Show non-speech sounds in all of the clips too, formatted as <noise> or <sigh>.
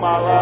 my love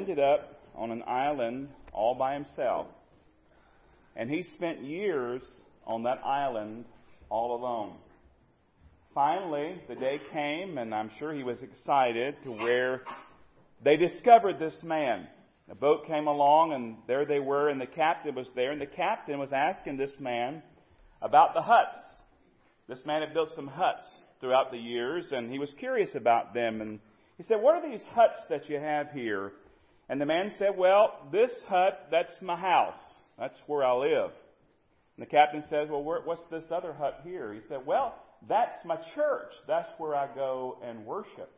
ended up on an island all by himself. And he spent years on that island all alone. Finally, the day came, and I'm sure he was excited to where they discovered this man. A boat came along, and there they were, and the captain was there, and the captain was asking this man about the huts. This man had built some huts throughout the years, and he was curious about them. And he said, What are these huts that you have here? And the man said, Well, this hut, that's my house. That's where I live. And the captain says, Well, where, what's this other hut here? He said, Well, that's my church. That's where I go and worship.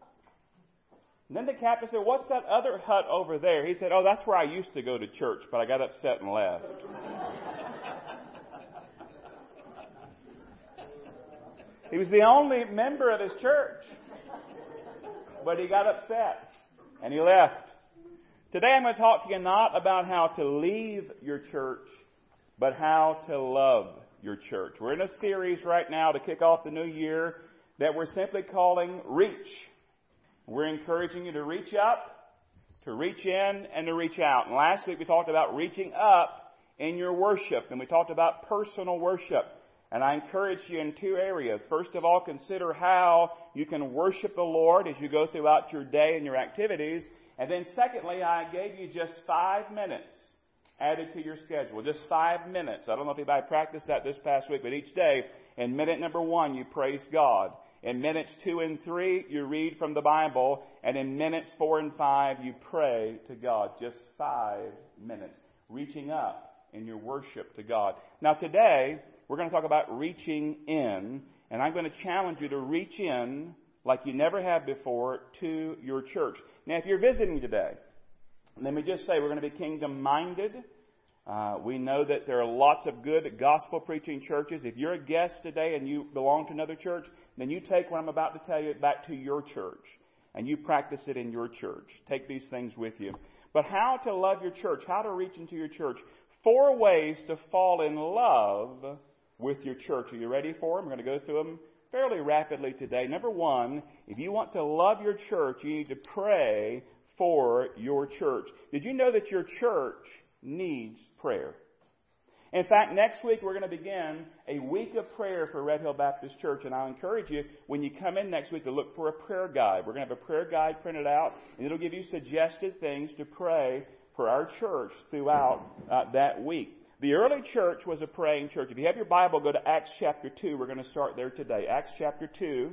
And then the captain said, What's that other hut over there? He said, Oh, that's where I used to go to church, but I got upset and left. he was the only member of his church, but he got upset and he left. Today I'm going to talk to you not about how to leave your church, but how to love your church. We're in a series right now to kick off the new year that we're simply calling Reach. We're encouraging you to reach up, to reach in, and to reach out. And last week we talked about reaching up in your worship, and we talked about personal worship. And I encourage you in two areas. First of all, consider how you can worship the Lord as you go throughout your day and your activities. And then secondly, I gave you just five minutes added to your schedule. Just five minutes. I don't know if anybody practiced that this past week, but each day, in minute number one, you praise God. In minutes two and three, you read from the Bible. And in minutes four and five, you pray to God. Just five minutes. Reaching up in your worship to God. Now today, we're going to talk about reaching in. And I'm going to challenge you to reach in like you never have before to your church. Now, if you're visiting today, let me just say we're going to be kingdom minded. Uh, we know that there are lots of good gospel preaching churches. If you're a guest today and you belong to another church, then you take what I'm about to tell you back to your church and you practice it in your church. Take these things with you. But how to love your church, how to reach into your church. Four ways to fall in love with your church. Are you ready for them? We're going to go through them fairly rapidly today. Number one, if you want to love your church, you need to pray for your church. Did you know that your church needs prayer? In fact, next week we're going to begin a week of prayer for Red Hill Baptist Church, and I'll encourage you when you come in next week to look for a prayer guide. We're going to have a prayer guide printed out, and it'll give you suggested things to pray for our church throughout uh, that week. The early church was a praying church. If you have your Bible, go to Acts chapter 2. We're going to start there today. Acts chapter 2.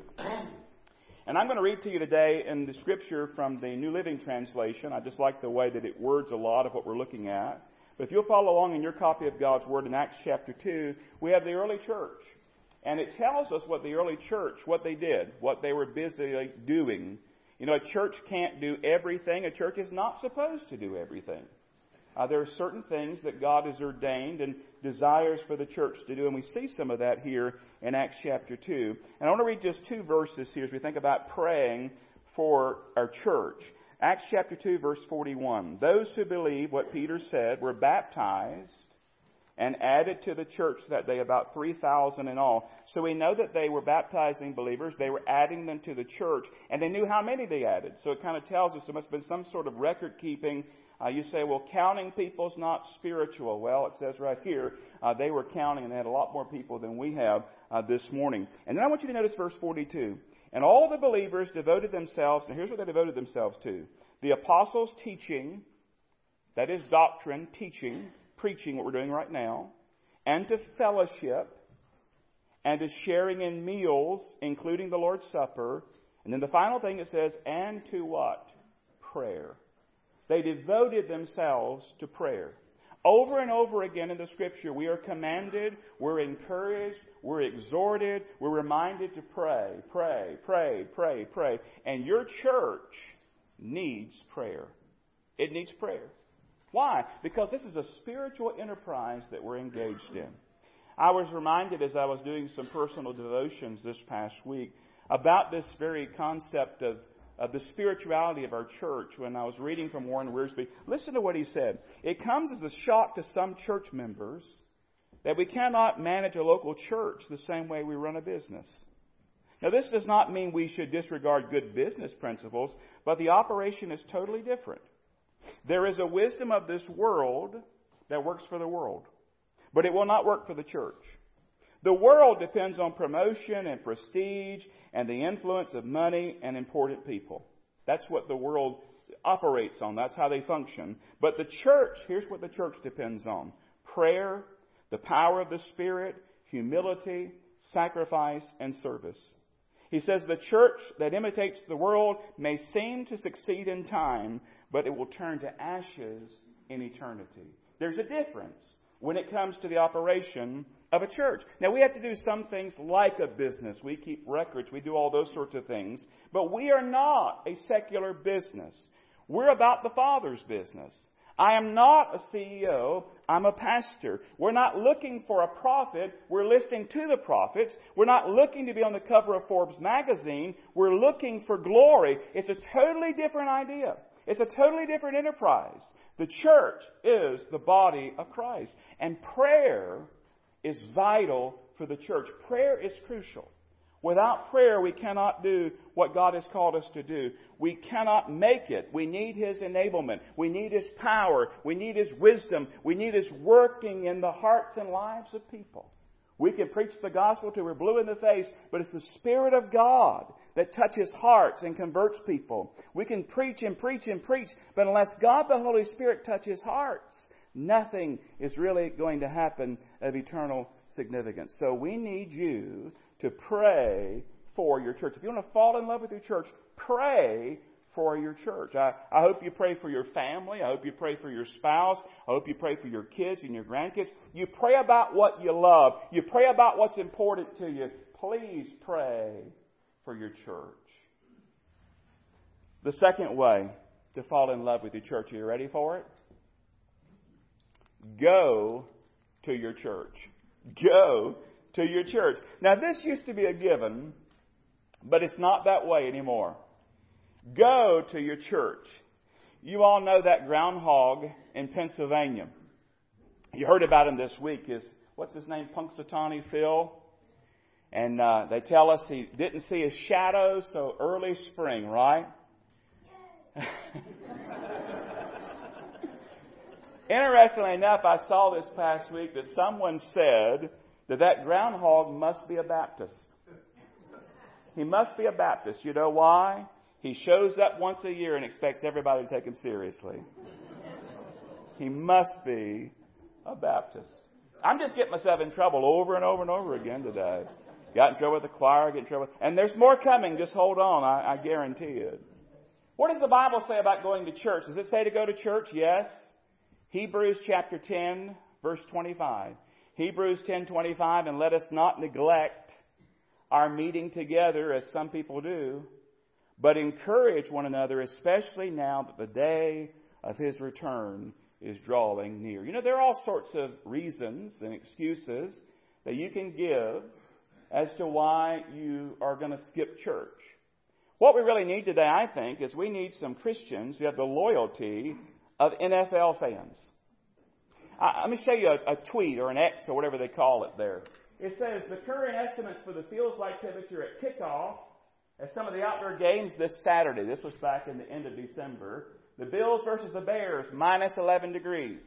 And I'm going to read to you today in the scripture from the New Living Translation. I just like the way that it words a lot of what we're looking at. But if you'll follow along in your copy of God's Word in Acts chapter 2, we have the early church. And it tells us what the early church, what they did, what they were busy doing. You know, a church can't do everything. A church is not supposed to do everything. Uh, there are certain things that God has ordained and desires for the church to do, and we see some of that here in Acts chapter 2. And I want to read just two verses here as we think about praying for our church. Acts chapter 2 verse 41. Those who believe what Peter said were baptized and added to the church that day about 3,000 in all. So we know that they were baptizing believers. They were adding them to the church and they knew how many they added. So it kind of tells us there must have been some sort of record keeping. Uh, you say, well, counting people's not spiritual. Well, it says right here, uh, they were counting and they had a lot more people than we have uh, this morning. And then I want you to notice verse 42. And all the believers devoted themselves, and here's what they devoted themselves to the apostles' teaching, that is doctrine, teaching, preaching, what we're doing right now, and to fellowship, and to sharing in meals, including the Lord's Supper. And then the final thing it says, and to what? Prayer. They devoted themselves to prayer. Over and over again in the scripture, we are commanded, we're encouraged, we're exhorted, we're reminded to pray, pray, pray, pray, pray. And your church needs prayer. It needs prayer. Why? Because this is a spiritual enterprise that we're engaged in. I was reminded as I was doing some personal devotions this past week about this very concept of, of the spirituality of our church when I was reading from Warren Wiersbe. Listen to what he said. It comes as a shock to some church members that we cannot manage a local church the same way we run a business. Now, this does not mean we should disregard good business principles, but the operation is totally different. There is a wisdom of this world that works for the world, but it will not work for the church. The world depends on promotion and prestige and the influence of money and important people. That's what the world operates on. That's how they function. But the church, here's what the church depends on prayer, the power of the Spirit, humility, sacrifice, and service. He says the church that imitates the world may seem to succeed in time, but it will turn to ashes in eternity. There's a difference when it comes to the operation of a church. Now, we have to do some things like a business. We keep records, we do all those sorts of things, but we are not a secular business. We're about the Father's business. I am not a CEO. I'm a pastor. We're not looking for a profit. We're listening to the prophets. We're not looking to be on the cover of Forbes magazine. We're looking for glory. It's a totally different idea. It's a totally different enterprise. The church is the body of Christ. And prayer is vital for the church. Prayer is crucial. Without prayer, we cannot do what God has called us to do. We cannot make it. We need His enablement. We need His power. We need His wisdom. We need His working in the hearts and lives of people. We can preach the gospel till we're blue in the face, but it's the Spirit of God that touches hearts and converts people. We can preach and preach and preach, but unless God the Holy Spirit touches hearts, nothing is really going to happen of eternal significance. So we need you to pray for your church. If you want to fall in love with your church, pray for your church. I, I hope you pray for your family. I hope you pray for your spouse. I hope you pray for your kids and your grandkids. You pray about what you love. You pray about what's important to you. Please pray for your church. The second way to fall in love with your church, are you ready for it? Go to your church. Go to your church. Now, this used to be a given, but it's not that way anymore. Go to your church. You all know that groundhog in Pennsylvania. You heard about him this week. Is what's his name? Punxsutawney Phil. And uh, they tell us he didn't see his shadow, so early spring, right? <laughs> Interestingly enough, I saw this past week that someone said that that groundhog must be a Baptist. He must be a Baptist. You know why? He shows up once a year and expects everybody to take him seriously. He must be a Baptist. I'm just getting myself in trouble over and over and over again today. Got in trouble with the choir, get in trouble. And there's more coming. Just hold on. I, I guarantee it. What does the Bible say about going to church? Does it say to go to church? Yes. Hebrews chapter 10, verse 25. Hebrews 10:25 and let us not neglect our meeting together as some people do, but encourage one another especially now that the day of his return is drawing near. You know there are all sorts of reasons and excuses that you can give as to why you are going to skip church. What we really need today, I think, is we need some Christians who have the loyalty of NFL fans. I, let me show you a, a tweet or an X or whatever they call it there. It says the current estimates for the feels like temperature at kickoff at some of the outdoor games this Saturday. This was back in the end of December. The Bills versus the Bears, minus 11 degrees.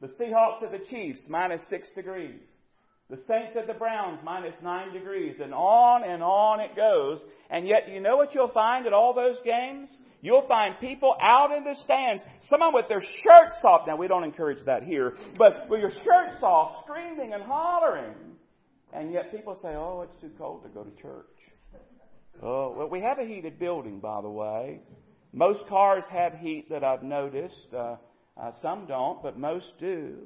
The Seahawks at the Chiefs, minus 6 degrees. The Saints at the Browns, minus 9 degrees. And on and on it goes. And yet, you know what you'll find at all those games? You'll find people out in the stands, someone with their shirts off. Now, we don't encourage that here, but with your shirts off, screaming and hollering. And yet people say, oh, it's too cold to go to church. Oh, well, we have a heated building, by the way. Most cars have heat that I've noticed. Uh, uh, some don't, but most do.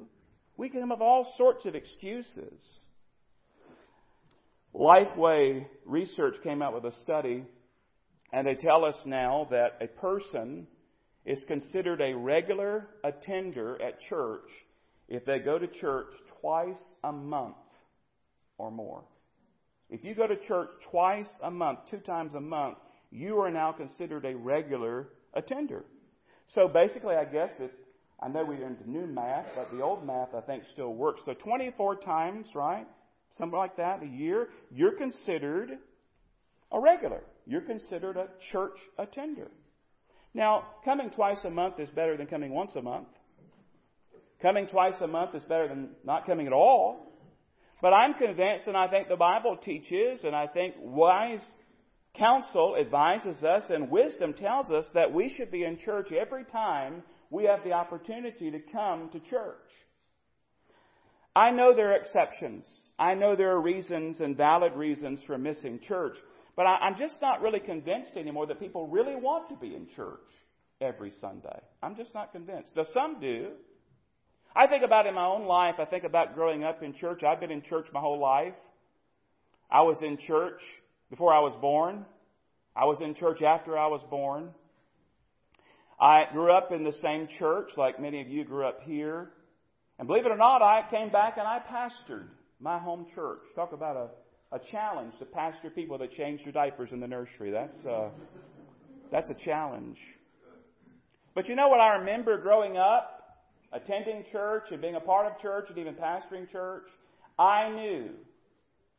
We can have all sorts of excuses. Lifeway Research came out with a study and they tell us now that a person is considered a regular attender at church if they go to church twice a month or more. If you go to church twice a month, two times a month, you are now considered a regular attender. So basically, I guess it, I know we're into new math, but the old math I think still works. So 24 times, right? Something like that a year, you're considered a regular. You're considered a church attender. Now, coming twice a month is better than coming once a month. Coming twice a month is better than not coming at all. But I'm convinced, and I think the Bible teaches, and I think wise counsel advises us, and wisdom tells us that we should be in church every time we have the opportunity to come to church. I know there are exceptions. I know there are reasons and valid reasons for missing church. But I, I'm just not really convinced anymore that people really want to be in church every Sunday. I'm just not convinced. Now, some do. I think about in my own life, I think about growing up in church. I've been in church my whole life. I was in church before I was born. I was in church after I was born. I grew up in the same church like many of you grew up here. And believe it or not, I came back and I pastored my home church. Talk about a a challenge to pastor people that change their diapers in the nursery. That's uh, that's a challenge. But you know what I remember growing up, attending church and being a part of church and even pastoring church? I knew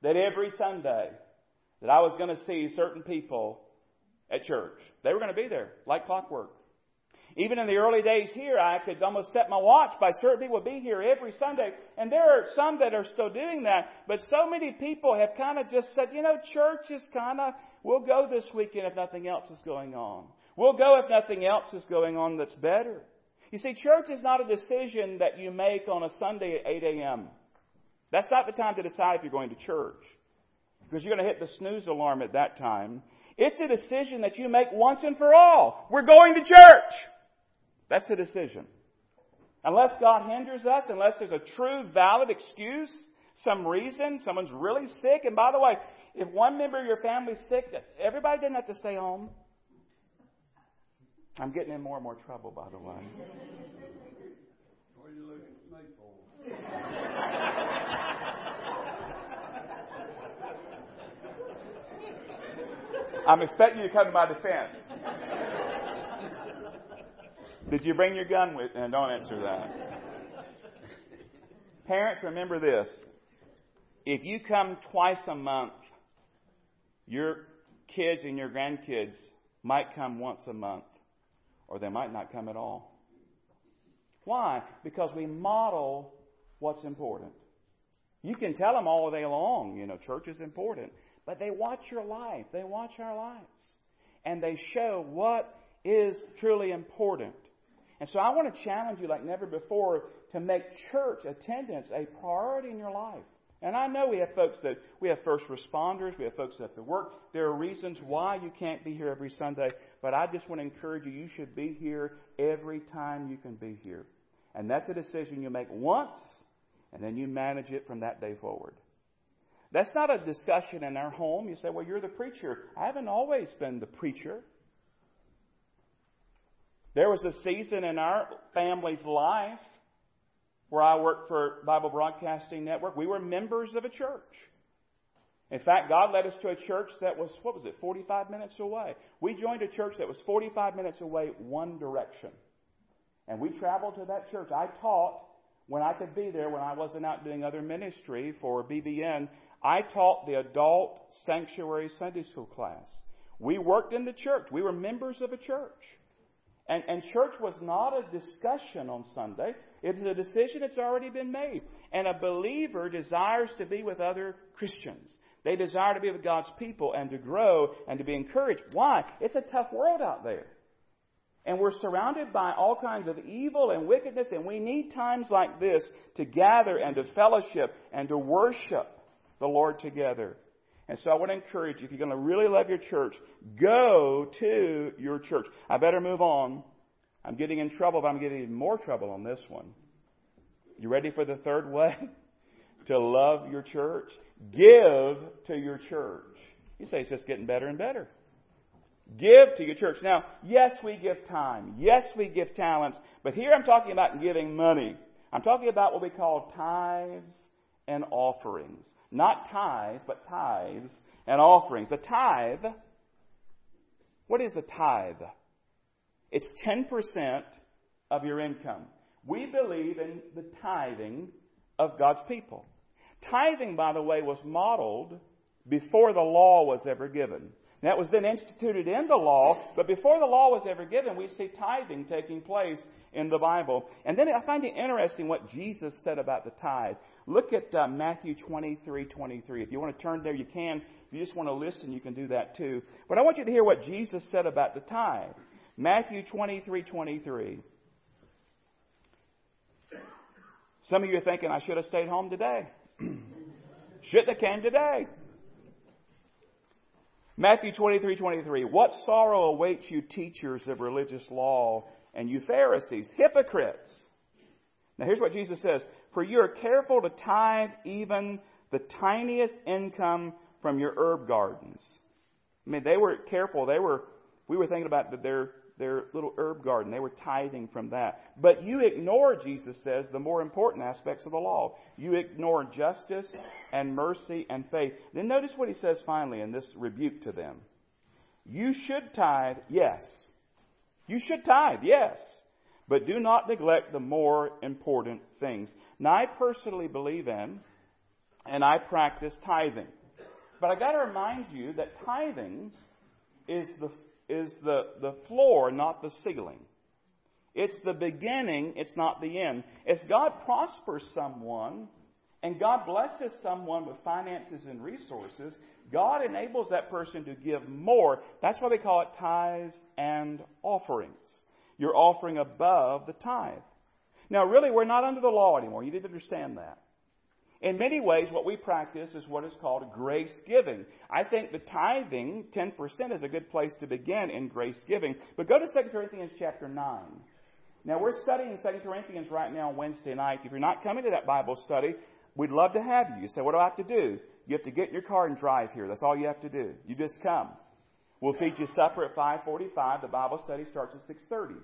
that every Sunday that I was going to see certain people at church. They were going to be there like clockwork. Even in the early days here, I could almost set my watch by certain people would be here every Sunday. And there are some that are still doing that. But so many people have kind of just said, you know, church is kind of, we'll go this weekend if nothing else is going on. We'll go if nothing else is going on that's better. You see, church is not a decision that you make on a Sunday at 8 a.m. That's not the time to decide if you're going to church. Because you're going to hit the snooze alarm at that time. It's a decision that you make once and for all. We're going to church. That's a decision. Unless God hinders us, unless there's a true, valid excuse, some reason, someone's really sick, and by the way, if one member of your family's sick, everybody doesn't have to stay home. I'm getting in more and more trouble, by the way. What are you looking at me for? I'm expecting you to come to my defense. Did you bring your gun with? And don't answer that. Parents, remember this. If you come twice a month, your kids and your grandkids might come once a month, or they might not come at all. Why? Because we model what's important. You can tell them all day long, you know, church is important. But they watch your life. They watch our lives. And they show what is truly important. And so I want to challenge you like never before to make church attendance a priority in your life. And I know we have folks that, we have first responders, we have folks that to work. There are reasons why you can't be here every Sunday, but I just want to encourage you, you should be here every time you can be here. And that's a decision you make once, and then you manage it from that day forward. That's not a discussion in our home. You say, well, you're the preacher. I haven't always been the preacher. There was a season in our family's life where I worked for Bible Broadcasting Network. We were members of a church. In fact, God led us to a church that was, what was it, 45 minutes away. We joined a church that was 45 minutes away, one direction. And we traveled to that church. I taught when I could be there, when I wasn't out doing other ministry for BBN. I taught the adult sanctuary Sunday school class. We worked in the church. We were members of a church. And, and church was not a discussion on Sunday. It's a decision that's already been made. And a believer desires to be with other Christians. They desire to be with God's people and to grow and to be encouraged. Why? It's a tough world out there. And we're surrounded by all kinds of evil and wickedness, and we need times like this to gather and to fellowship and to worship the Lord together. And so I want to encourage you, if you're going to really love your church, go to your church. I better move on. I'm getting in trouble, but I'm getting in more trouble on this one. You ready for the third way? <laughs> to love your church? Give to your church. You say it's just getting better and better. Give to your church. Now, yes, we give time. Yes, we give talents. But here I'm talking about giving money. I'm talking about what we call tithes and offerings. Not tithes, but tithes and offerings. A tithe, what is a tithe? It's 10% of your income. We believe in the tithing of God's people. Tithing, by the way, was modeled before the law was ever given. That was then instituted in the law, but before the law was ever given, we see tithing taking place in the Bible. And then I find it interesting what Jesus said about the tithe. Look at uh, Matthew 23 23. If you want to turn there, you can. If you just want to listen, you can do that too. But I want you to hear what Jesus said about the tithe. Matthew 23 23. Some of you are thinking, I should have stayed home today. <clears throat> Shouldn't have came today. Matthew 23, 23. What sorrow awaits you, teachers of religious law, and you Pharisees, hypocrites? Now here's what Jesus says. For you are careful to tithe even the tiniest income from your herb gardens. I mean, they were careful. They were, we were thinking about their their little herb garden. They were tithing from that. But you ignore, Jesus says, the more important aspects of the law. You ignore justice and mercy and faith. Then notice what he says finally in this rebuke to them. You should tithe, yes. You should tithe, yes. But do not neglect the more important things. Now, I personally believe in and I practice tithing. But I got to remind you that tithing is the is the, the floor, not the ceiling. It's the beginning, it's not the end. As God prospers someone and God blesses someone with finances and resources, God enables that person to give more. That's why they call it tithes and offerings. You're offering above the tithe. Now, really, we're not under the law anymore. You need to understand that. In many ways, what we practice is what is called grace giving. I think the tithing, 10%, is a good place to begin in grace giving. But go to 2 Corinthians chapter 9. Now, we're studying 2 Corinthians right now on Wednesday nights. If you're not coming to that Bible study, we'd love to have you. You say, what do I have to do? You have to get in your car and drive here. That's all you have to do. You just come. We'll feed you supper at 545. The Bible study starts at 630.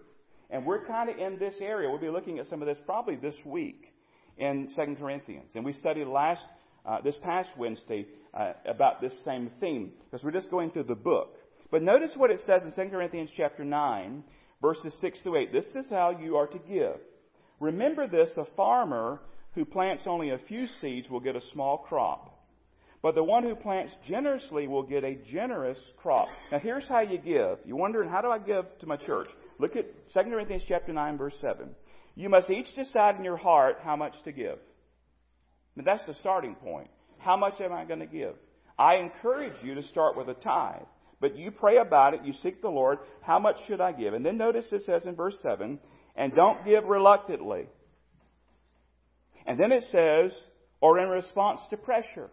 And we're kind of in this area. We'll be looking at some of this probably this week in 2 Corinthians. And we studied last, uh, this past Wednesday uh, about this same theme because we're just going through the book. But notice what it says in 2 Corinthians chapter 9, verses 6 through 8. This is how you are to give. Remember this, a farmer who plants only a few seeds will get a small crop. But the one who plants generously will get a generous crop. Now here's how you give. You're wondering, how do I give to my church? Look at 2 Corinthians chapter 9, verse 7. You must each decide in your heart how much to give. Now that's the starting point. How much am I going to give? I encourage you to start with a tithe. But you pray about it, you seek the Lord, how much should I give? And then notice it says in verse 7, and don't give reluctantly. And then it says, or in response to pressure.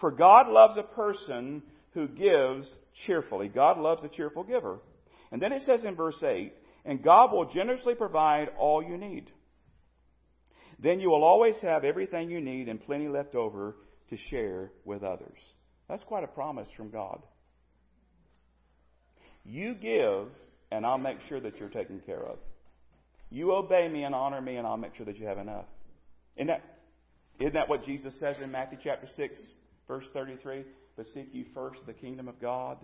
For God loves a person who gives cheerfully. God loves a cheerful giver. And then it says in verse 8, and God will generously provide all you need. Then you will always have everything you need and plenty left over to share with others. That's quite a promise from God. You give, and I'll make sure that you're taken care of. You obey me and honor me, and I'll make sure that you have enough. Isn't that, isn't that what Jesus says in Matthew chapter 6, verse 33? But seek ye first the kingdom of God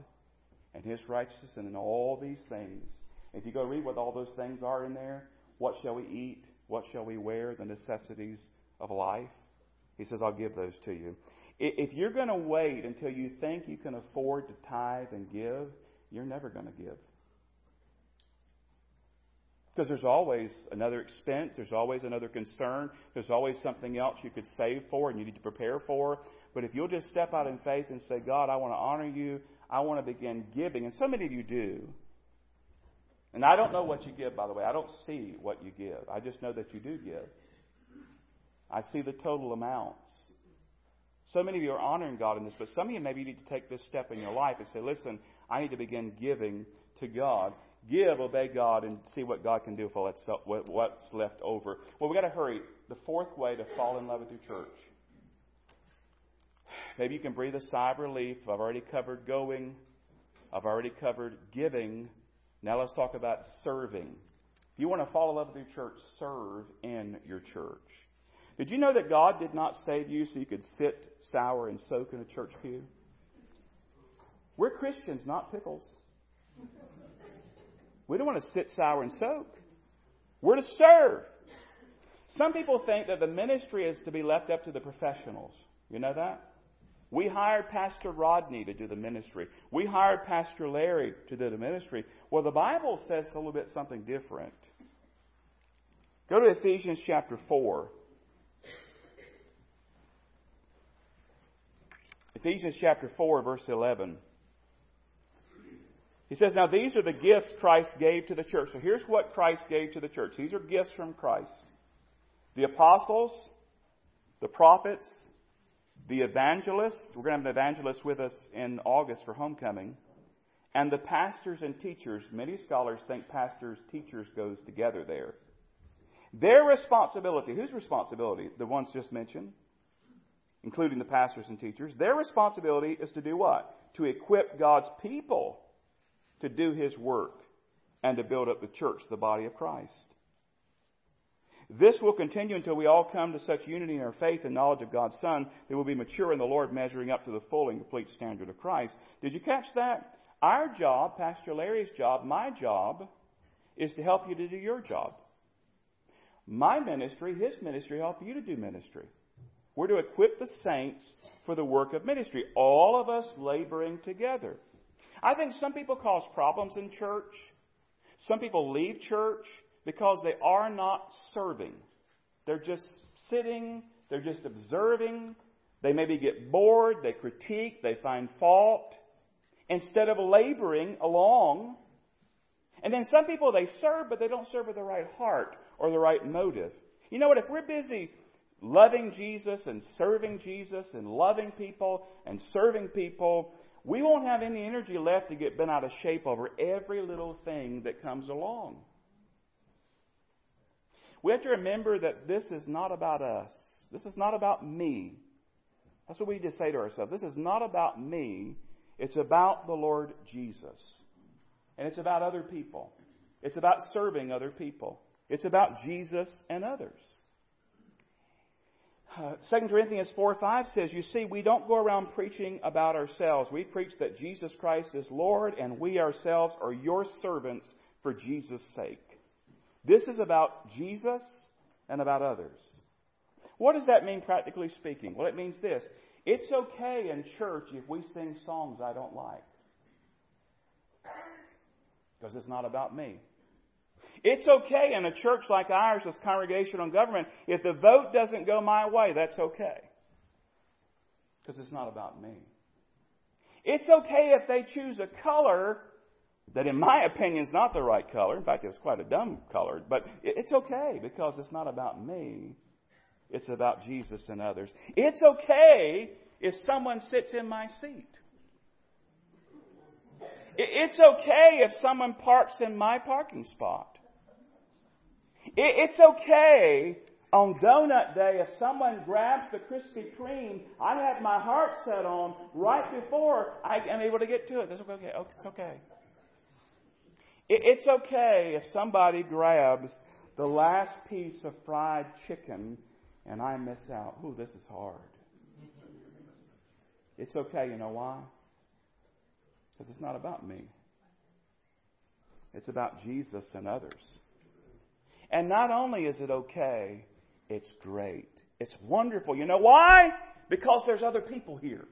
and his righteousness, and all these things. If you go read what all those things are in there, what shall we eat? What shall we wear? The necessities of life. He says, I'll give those to you. If you're going to wait until you think you can afford to tithe and give, you're never going to give. Because there's always another expense, there's always another concern, there's always something else you could save for and you need to prepare for. But if you'll just step out in faith and say, God, I want to honor you, I want to begin giving, and so many of you do. And I don't know what you give, by the way. I don't see what you give. I just know that you do give. I see the total amounts. So many of you are honoring God in this, but some of you maybe need to take this step in your life and say, listen, I need to begin giving to God. Give, obey God, and see what God can do for what's left over. Well, we've got to hurry. The fourth way to fall in love with your church. Maybe you can breathe a sigh of relief. I've already covered going. I've already covered giving. Now let's talk about serving. If you want to fall in love with your church, serve in your church. Did you know that God did not save you so you could sit sour and soak in a church pew? We're Christians, not pickles. We don't want to sit sour and soak. We're to serve. Some people think that the ministry is to be left up to the professionals. You know that? We hired Pastor Rodney to do the ministry. We hired Pastor Larry to do the ministry. Well, the Bible says a little bit something different. Go to Ephesians chapter 4. Ephesians chapter 4, verse 11. He says, Now these are the gifts Christ gave to the church. So here's what Christ gave to the church. These are gifts from Christ the apostles, the prophets, the evangelists. We're going to have an evangelist with us in August for homecoming. And the pastors and teachers. Many scholars think pastors, teachers goes together there. Their responsibility, whose responsibility? The ones just mentioned including the pastors and teachers, their responsibility is to do what? To equip God's people to do His work and to build up the church, the body of Christ. This will continue until we all come to such unity in our faith and knowledge of God's Son that we'll be mature in the Lord, measuring up to the full and complete standard of Christ. Did you catch that? Our job, Pastor Larry's job, my job, is to help you to do your job. My ministry, his ministry, help you to do ministry. We're to equip the saints for the work of ministry, all of us laboring together. I think some people cause problems in church. Some people leave church because they are not serving. They're just sitting, they're just observing. They maybe get bored, they critique, they find fault, instead of laboring along. And then some people, they serve, but they don't serve with the right heart or the right motive. You know what? If we're busy loving Jesus and serving Jesus and loving people and serving people, we won't have any energy left to get bent out of shape over every little thing that comes along. We have to remember that this is not about us. This is not about me. That's what we just say to ourselves. This is not about me. It's about the Lord Jesus. And it's about other people. It's about serving other people. It's about Jesus and others. Uh, 2 Corinthians 4 5 says, You see, we don't go around preaching about ourselves. We preach that Jesus Christ is Lord, and we ourselves are your servants for Jesus' sake. This is about Jesus and about others. What does that mean practically speaking? Well, it means this. It's okay in church if we sing songs I don't like. Because it's not about me. It's okay in a church like ours as congregational government if the vote doesn't go my way, that's okay. Because it's not about me. It's okay if they choose a color that, in my opinion, is not the right color. In fact, it's quite a dumb color. But it's okay because it's not about me. It's about Jesus and others. It's okay if someone sits in my seat. It's okay if someone parks in my parking spot. It's okay on donut day if someone grabs the Krispy Kreme I had my heart set on right before I am able to get to it. That's okay. It's okay. It's okay if somebody grabs the last piece of fried chicken and I miss out. Ooh, this is hard. It's okay. You know why? Because it's not about me. It's about Jesus and others. And not only is it okay, it's great. It's wonderful. You know why? Because there's other people here.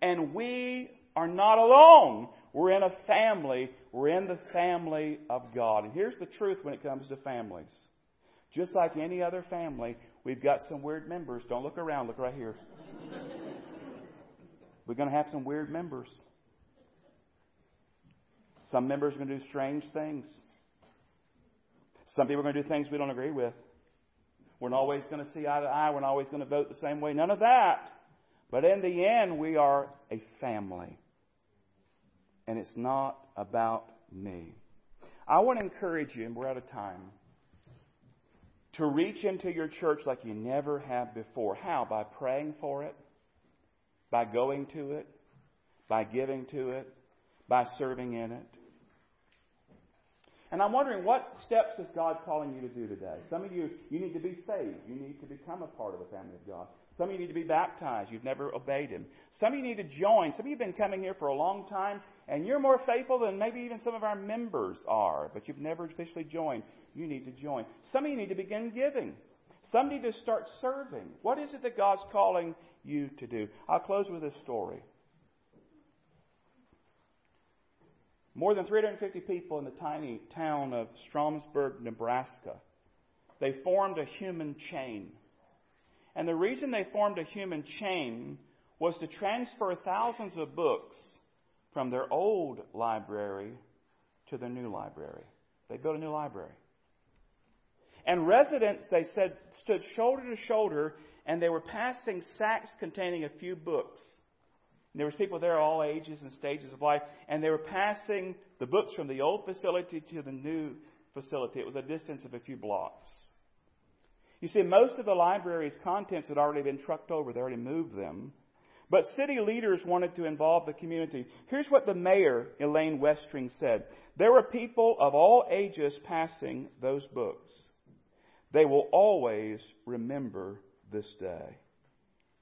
And we are not alone. We're in a family. We're in the family of God. And here's the truth when it comes to families. Just like any other family, we've got some weird members. Don't look around, look right here. We're going to have some weird members. Some members are going to do strange things. Some people are going to do things we don't agree with. We're not always going to see eye to eye. We're not always going to vote the same way. None of that. But in the end, we are a family. And it's not about me. I want to encourage you, and we're out of time, to reach into your church like you never have before. How? By praying for it, by going to it, by giving to it, by serving in it. And I'm wondering what steps is God calling you to do today? Some of you, you need to be saved. You need to become a part of the family of God. Some of you need to be baptized. You've never obeyed Him. Some of you need to join. Some of you have been coming here for a long time, and you're more faithful than maybe even some of our members are, but you've never officially joined. You need to join. Some of you need to begin giving. Some need to start serving. What is it that God's calling you to do? I'll close with this story. More than 350 people in the tiny town of Stromsburg, Nebraska. They formed a human chain. And the reason they formed a human chain was to transfer thousands of books from their old library to their new library. They built a new library. And residents, they said, stood shoulder to shoulder and they were passing sacks containing a few books and there was people there all ages and stages of life, and they were passing the books from the old facility to the new facility. It was a distance of a few blocks. You see, most of the library's contents had already been trucked over. They already moved them. But city leaders wanted to involve the community. Here's what the mayor, Elaine Westring, said. There were people of all ages passing those books. They will always remember this day.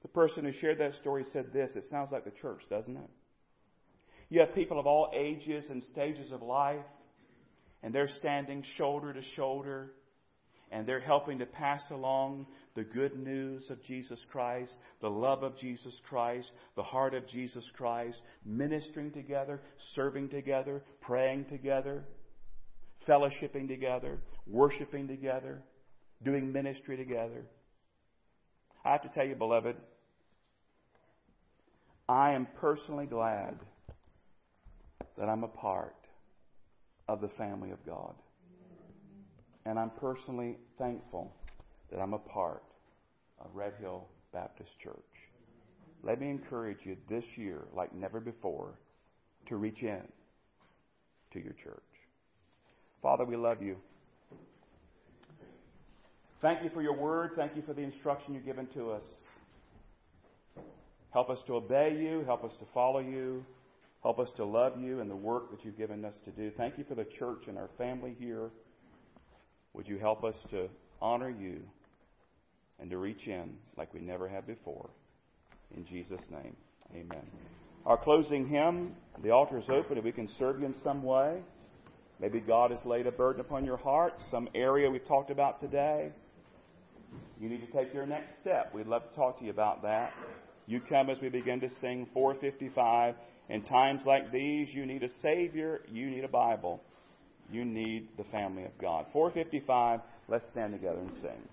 The person who shared that story said this It sounds like the church, doesn't it? You have people of all ages and stages of life, and they're standing shoulder to shoulder, and they're helping to pass along the good news of Jesus Christ, the love of Jesus Christ, the heart of Jesus Christ, ministering together, serving together, praying together, fellowshipping together, worshiping together, doing ministry together. I have to tell you, beloved, I am personally glad that I'm a part of the family of God. And I'm personally thankful that I'm a part of Red Hill Baptist Church. Let me encourage you this year, like never before, to reach in to your church. Father, we love you. Thank you for your word. Thank you for the instruction you've given to us. Help us to obey you. Help us to follow you. Help us to love you and the work that you've given us to do. Thank you for the church and our family here. Would you help us to honor you and to reach in like we never have before? In Jesus' name, amen. Our closing hymn, the altar is open. If we can serve you in some way, maybe God has laid a burden upon your heart, some area we've talked about today. You need to take your next step. We'd love to talk to you about that. You come as we begin to sing 455. In times like these, you need a Savior. You need a Bible. You need the family of God. 455. Let's stand together and sing.